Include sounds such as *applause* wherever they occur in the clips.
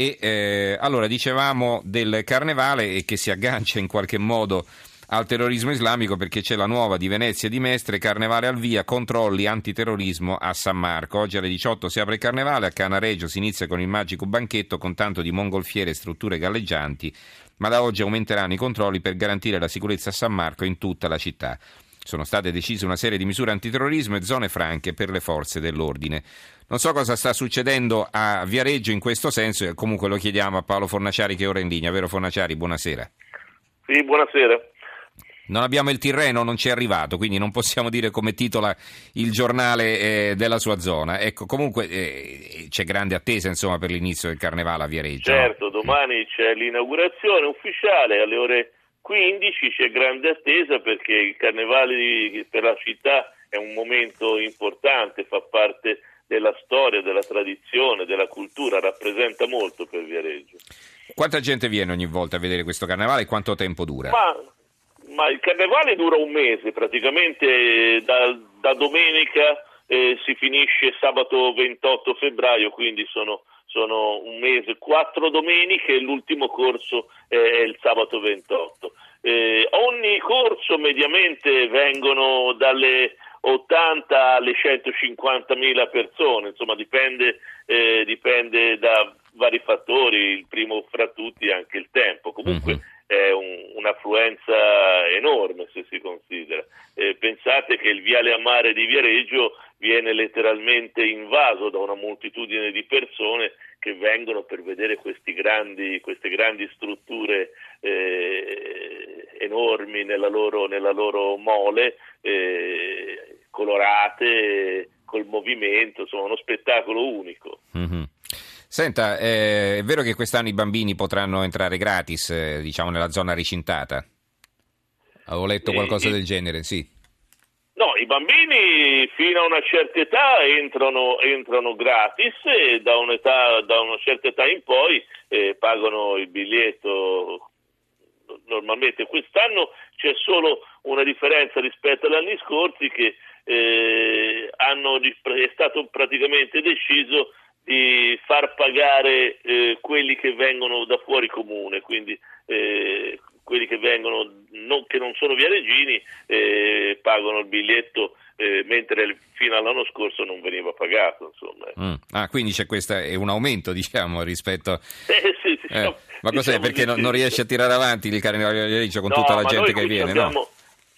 E eh, allora dicevamo del carnevale e che si aggancia in qualche modo al terrorismo islamico perché c'è la nuova di Venezia e di Mestre, Carnevale al via, controlli antiterrorismo a San Marco. Oggi alle 18 si apre il Carnevale, a Canareggio si inizia con il magico banchetto con tanto di mongolfiere e strutture galleggianti, ma da oggi aumenteranno i controlli per garantire la sicurezza a San Marco in tutta la città. Sono state decise una serie di misure antiterrorismo e zone franche per le forze dell'ordine. Non so cosa sta succedendo a Viareggio in questo senso e comunque lo chiediamo a Paolo Fornaciari che è ora in linea. Vero Fornaciari? Buonasera. Sì, buonasera. Non abbiamo il Tirreno, non ci è arrivato, quindi non possiamo dire come titola il giornale eh, della sua zona. Ecco, comunque eh, c'è grande attesa insomma, per l'inizio del carnevale a Viareggio. Certo, domani c'è l'inaugurazione ufficiale alle ore 15, c'è grande attesa perché il carnevale di, per la città è un momento importante, fa parte della storia, della tradizione, della cultura, rappresenta molto per Viareggio. Quanta gente viene ogni volta a vedere questo carnevale e quanto tempo dura? Ma ma il carnevale dura un mese, praticamente da, da domenica eh, si finisce sabato 28 febbraio, quindi sono, sono, un mese, quattro domeniche e l'ultimo corso è il sabato 28. Eh, ogni corso mediamente vengono dalle 80 alle 150 mila persone, insomma dipende, eh, dipende da vari fattori, il primo fra tutti è anche il tempo. Comunque mm-hmm è un, un'affluenza enorme se si considera. Eh, pensate che il viale a mare di Viareggio viene letteralmente invaso da una moltitudine di persone che vengono per vedere grandi, queste grandi strutture eh, enormi nella loro, nella loro mole, eh, colorate, col movimento, insomma uno spettacolo unico. Mm-hmm. Senta, eh, è vero che quest'anno i bambini potranno entrare gratis, eh, diciamo, nella zona recintata? Avevo letto qualcosa eh, del genere, sì. Bambini fino a una certa età entrano, entrano gratis e da, da, una certa età in poi eh, pagano il biglietto normalmente. Quest'anno c'è solo una differenza rispetto agli anni scorsi che eh, hanno, è stato praticamente deciso di far pagare eh, quelli che vengono da fuori comune, quindi eh, quelli che vengono non, che non sono viareggini eh, pagano il biglietto eh, mentre fino all'anno scorso non veniva pagato. Mm. Ah, quindi c'è questo è un aumento *laughs* diciamo rispetto... Eh, sì, diciamo, ma cos'è? Diciamo perché non, non riesce a tirare avanti il carnevale di Viareggio con no, tutta la gente che viene? Abbiamo, no?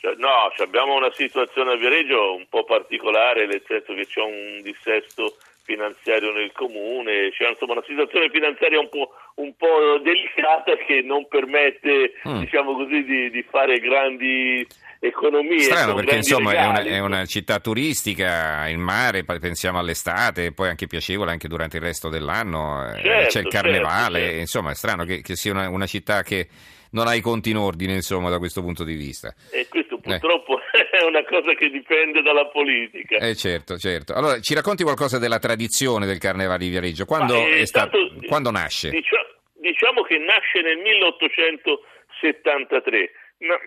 Cioè, no, abbiamo una situazione a Viareggio un po' particolare, nel senso che c'è un dissesto finanziario nel comune, c'è insomma una situazione finanziaria un po', un po delicata che non permette mm. diciamo così, di, di, fare grandi economie. Strano perché insomma è una, è una, città turistica, il mare, pensiamo all'estate, poi anche piacevole anche durante il resto dell'anno, eh, certo, c'è il carnevale, certo, certo. insomma è strano che, che sia una, una, città che non ha i conti in ordine insomma da questo punto di vista. E questo purtroppo eh *laughs* è una cosa che dipende dalla politica. Eh certo, certo. Allora, ci racconti qualcosa della tradizione del Carnevale di Viareggio? Quando, eh, stato, quando nasce? Diciamo, diciamo, che nasce nel 1873. No,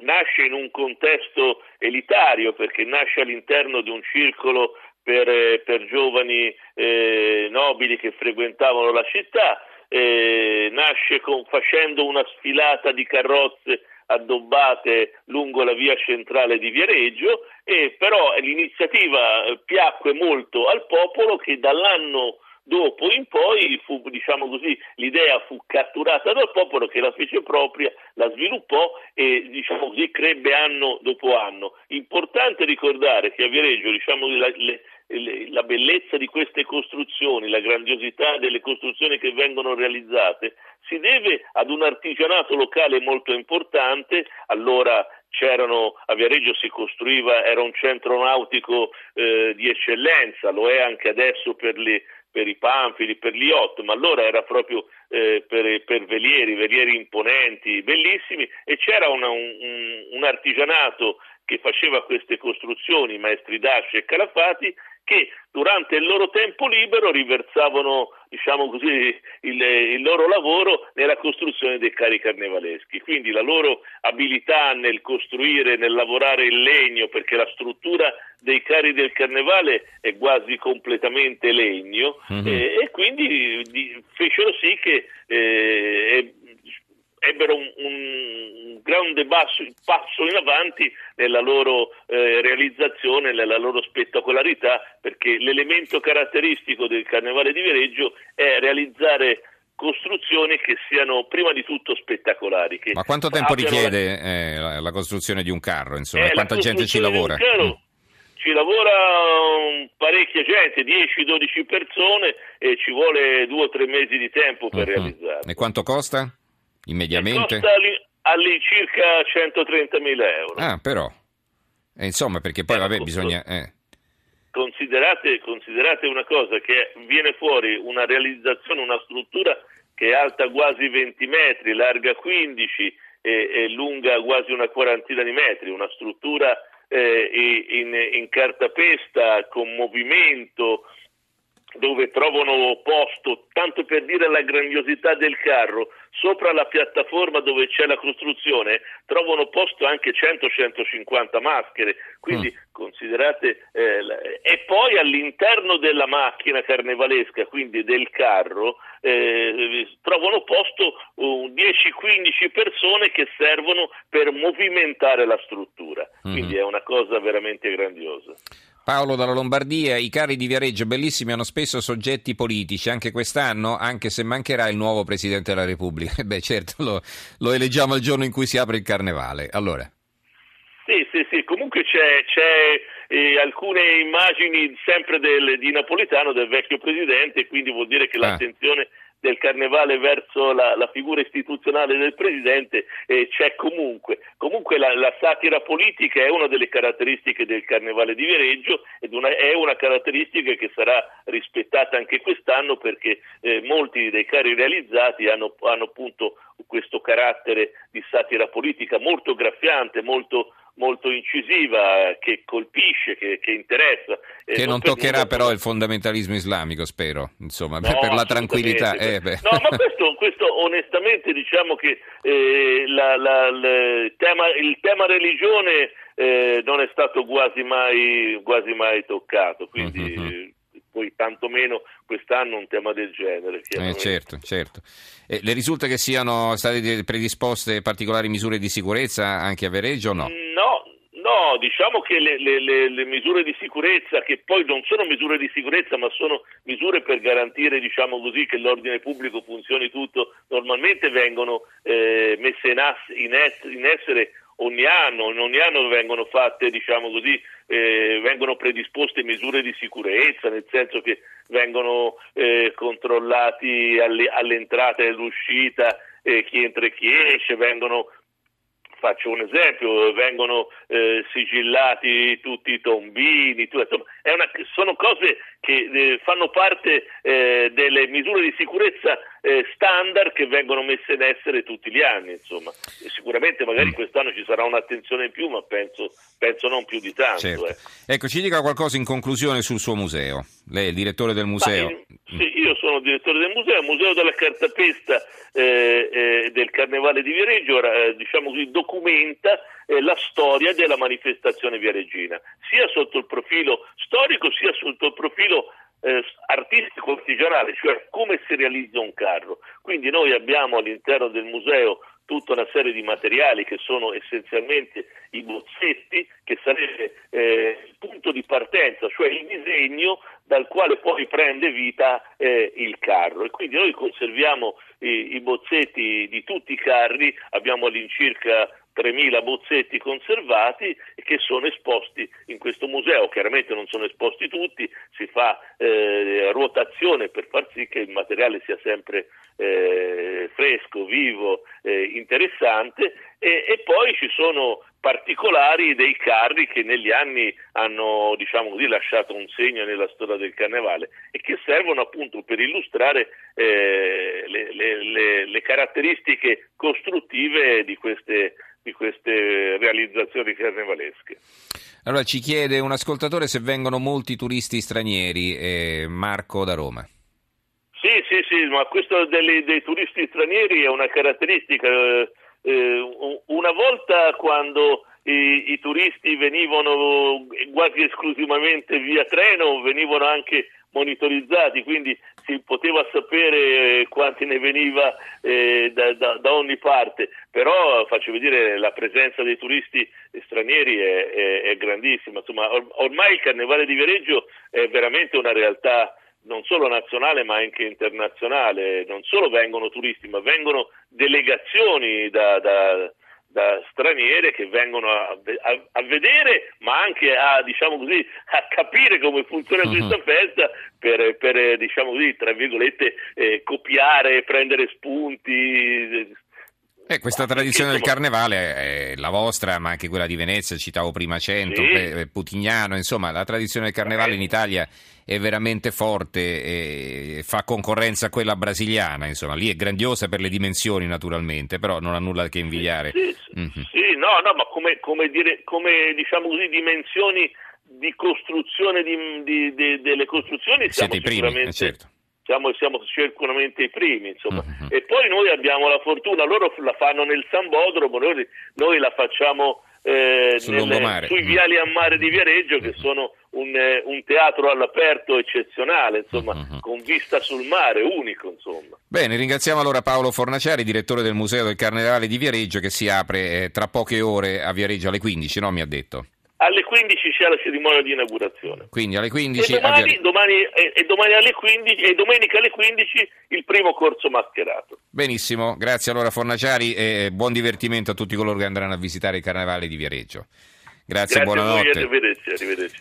nasce in un contesto elitario perché nasce all'interno di un circolo per, eh, per giovani eh, nobili che frequentavano la città, eh, nasce con, facendo una sfilata di carrozze addobbate lungo la via centrale di Viareggio e però l'iniziativa eh, piacque molto al popolo che dall'anno dopo in poi fu, diciamo così, l'idea fu catturata dal popolo che la fece propria, la sviluppò e diciamo così, crebbe anno dopo anno. Importante ricordare che a Viareggio diciamo, le, le la bellezza di queste costruzioni, la grandiosità delle costruzioni che vengono realizzate, si deve ad un artigianato locale molto importante. Allora c'erano, a Viareggio si costruiva, era un centro nautico eh, di eccellenza, lo è anche adesso per, le, per i panfili, per gli yacht, ma allora era proprio eh, per, per, velieri, velieri imponenti, bellissimi, e c'era una, un, un artigianato che faceva queste costruzioni, maestri Dasci e Calafati, che durante il loro tempo libero riversavano diciamo così, il, il, loro lavoro nella costruzione dei carri carnevaleschi. Quindi la loro abilità nel costruire, nel lavorare il legno, perché la struttura dei carri del carnevale è quasi completamente legno, mm-hmm. eh, e quindi di, fecero sì che eh, ebbero un, un grande basso, passo in avanti nella loro eh, realizzazione, nella loro spettacolarità, perché l'elemento caratteristico del Carnevale di Viareggio è realizzare costruzioni che siano prima di tutto spettacolari. Ma quanto tempo richiede la... Eh, la, la, costruzione di un carro? Insomma, eh, quanta gente ci lavora? Mm. Ci lavora parecchia gente, 10-12 persone e ci vuole due o tre mesi di tempo per uh-huh. realizzarlo. E quanto costa? Immediatamente? Costa all'incirca 130.000 euro. Ah, però. Eh, insomma, perché poi, vabbè, bisogna... Eh. Considerate, considerate una cosa, che viene fuori una realizzazione, una struttura che è alta quasi 20 metri, larga 15 e, e lunga quasi una quarantina di metri, una struttura eh, in, in cartapesta con movimento, dove trovano posto, tanto per dire la grandiosità del carro, sopra la piattaforma dove c'è la costruzione, trovano posto anche 100-150 maschere, quindi mm. considerate, eh, e poi all'interno della macchina carnevalesca, quindi del carro, eh, trovano posto uh, 10-15 persone che servono per movimentare la struttura, mm. quindi è una cosa veramente grandiosa. Paolo dalla Lombardia, i carri di Viareggio bellissimi hanno spesso soggetti politici, anche quest'anno, anche se mancherà il nuovo Presidente della Repubblica. *laughs* Beh certo, lo, lo eleggiamo il giorno in cui si apre il Carnevale. Allora. Sì, sì, sì, comunque c'è, c'è eh, alcune immagini sempre del, di Napolitano, del vecchio Presidente, quindi vuol dire che ah. l'attenzione del carnevale verso la, la figura istituzionale del presidente eh, c'è comunque. Comunque la, la, satira politica è una delle caratteristiche del carnevale di Viareggio ed una, è una caratteristica che sarà rispettata anche quest'anno perché eh, molti dei carri realizzati hanno, hanno appunto questo carattere di satira politica molto graffiante, molto molto incisiva che colpisce, che, che interessa. Che non, non toccherà per però il fondamentalismo islamico, spero, insomma, no, per la tranquillità. Eh, no, ma questo, questo, onestamente diciamo che eh, la, la, la, il, tema, il, tema, religione eh, non è stato quasi mai, quasi mai toccato, quindi... Uh-huh poi tantomeno quest'anno un tema del genere. Eh, certo, certo. Eh, le risulta che siano state predisposte particolari misure di sicurezza anche a Vereggio o no? No, No, diciamo che le, le, le, misure di sicurezza, che poi non sono misure di sicurezza, ma sono misure per garantire, diciamo così, che l'ordine pubblico funzioni tutto, normalmente vengono eh, messe in, as, in, es, in, essere ogni anno, ogni anno vengono fatte, diciamo così, eh, vengono predisposte misure di sicurezza, nel senso che vengono eh, controllati alle, all'entrata e all'uscita eh, chi entra e chi esce, vengono faccio un esempio, vengono eh, sigillati tutti i tombini, tu, insomma, una, sono cose che eh, fanno parte eh, delle misure di sicurezza eh, standard che vengono messe in essere tutti gli anni. Insomma. sicuramente magari mm. quest'anno ci sarà un'attenzione in più, ma penso, penso non più di tanto. Certo. Eh. Ecco, ci dica qualcosa in conclusione sul suo museo. Lei è il direttore del museo. In, sì, io sono direttore del museo, il Museo della Cartapesta eh, eh, del Carnevale di Viareggio, eh, diciamo così, documenta eh, la storia della manifestazione viareggina, sia sotto il profilo storico sia sotto il profilo eh, artistico artigianale, cioè come si realizza un carro. Quindi noi abbiamo all'interno del museo tutta una serie di materiali che sono essenzialmente i bozzetti, che sarebbe eh, il punto di partenza, cioè il disegno dal quale poi prende vita eh, il carro. E quindi noi conserviamo i, i bozzetti di tutti i carri, abbiamo all'incirca 3.000 bozzetti conservati che sono esposti in questo museo. Chiaramente non sono esposti tutti, si fa eh, ruotazione per far sì che il materiale sia sempre eh, fresco, vivo, eh, interessante e, e, poi ci sono particolari dei carri che negli anni hanno diciamo così, lasciato un segno nella storia del carnevale e che servono appunto per illustrare eh, le, le, le caratteristiche costruttive di queste, di queste realizzazioni carnevalesche. Allora ci chiede un ascoltatore se vengono molti turisti stranieri, eh, Marco da Roma. Sì, sì, sì, ma questo dei, dei turisti stranieri è una caratteristica. Eh, una volta quando i, i, turisti venivano quasi esclusivamente via treno, venivano anche monitorizzati, quindi si poteva sapere quanti ne veniva eh, da, da, da, ogni parte, però faccio vedere la presenza dei turisti stranieri è, è, è grandissima, insomma or, ormai il Carnevale di Viareggio è veramente una realtà non solo nazionale ma anche internazionale, non solo vengono turisti ma vengono delegazioni da, da da straniere che vengono a, a, a, vedere, ma anche a, diciamo così, a capire come funziona uh-huh. questa festa per, per, diciamo così, tra virgolette, eh, copiare, prendere spunti, eh, questa tradizione del carnevale è la vostra, ma anche quella di Venezia, citavo prima Cento, sì. Putignano, insomma, la tradizione del carnevale in Italia è veramente forte e fa concorrenza a quella brasiliana, insomma, lì è grandiosa per le dimensioni naturalmente, però non ha nulla che invidiare. Sì, mm-hmm. sì no, no, ma come, come, dire, come diciamo così, dimensioni di costruzione di, di, di, delle costruzioni siamo Siete i primi, eh, certo siamo, siamo sicuramente i primi, insomma. Uh-huh. E poi noi abbiamo la fortuna, loro la fanno nel Sambodromo, noi, noi la facciamo eh, nelle, sui viali a mare di Viareggio, che uh-huh. sono un, eh, un, teatro all'aperto eccezionale, insomma, uh-huh. con vista sul mare, unico, insomma. Bene, ringraziamo allora Paolo Fornaciari, direttore del Museo del Carnevale di Viareggio, che si apre eh, tra poche ore a Viareggio alle 15, no? Mi ha detto. Alle 15 c'è la cerimonia di inaugurazione. Quindi alle 15 e domani, domani, e, e domani alle 15 e domenica alle 15 il primo corso mascherato. Benissimo, grazie allora Fornaciari e buon divertimento a tutti coloro che andranno a visitare il carnevale di Viareggio. Grazie, grazie buonanotte. Voi, arrivederci, arrivederci.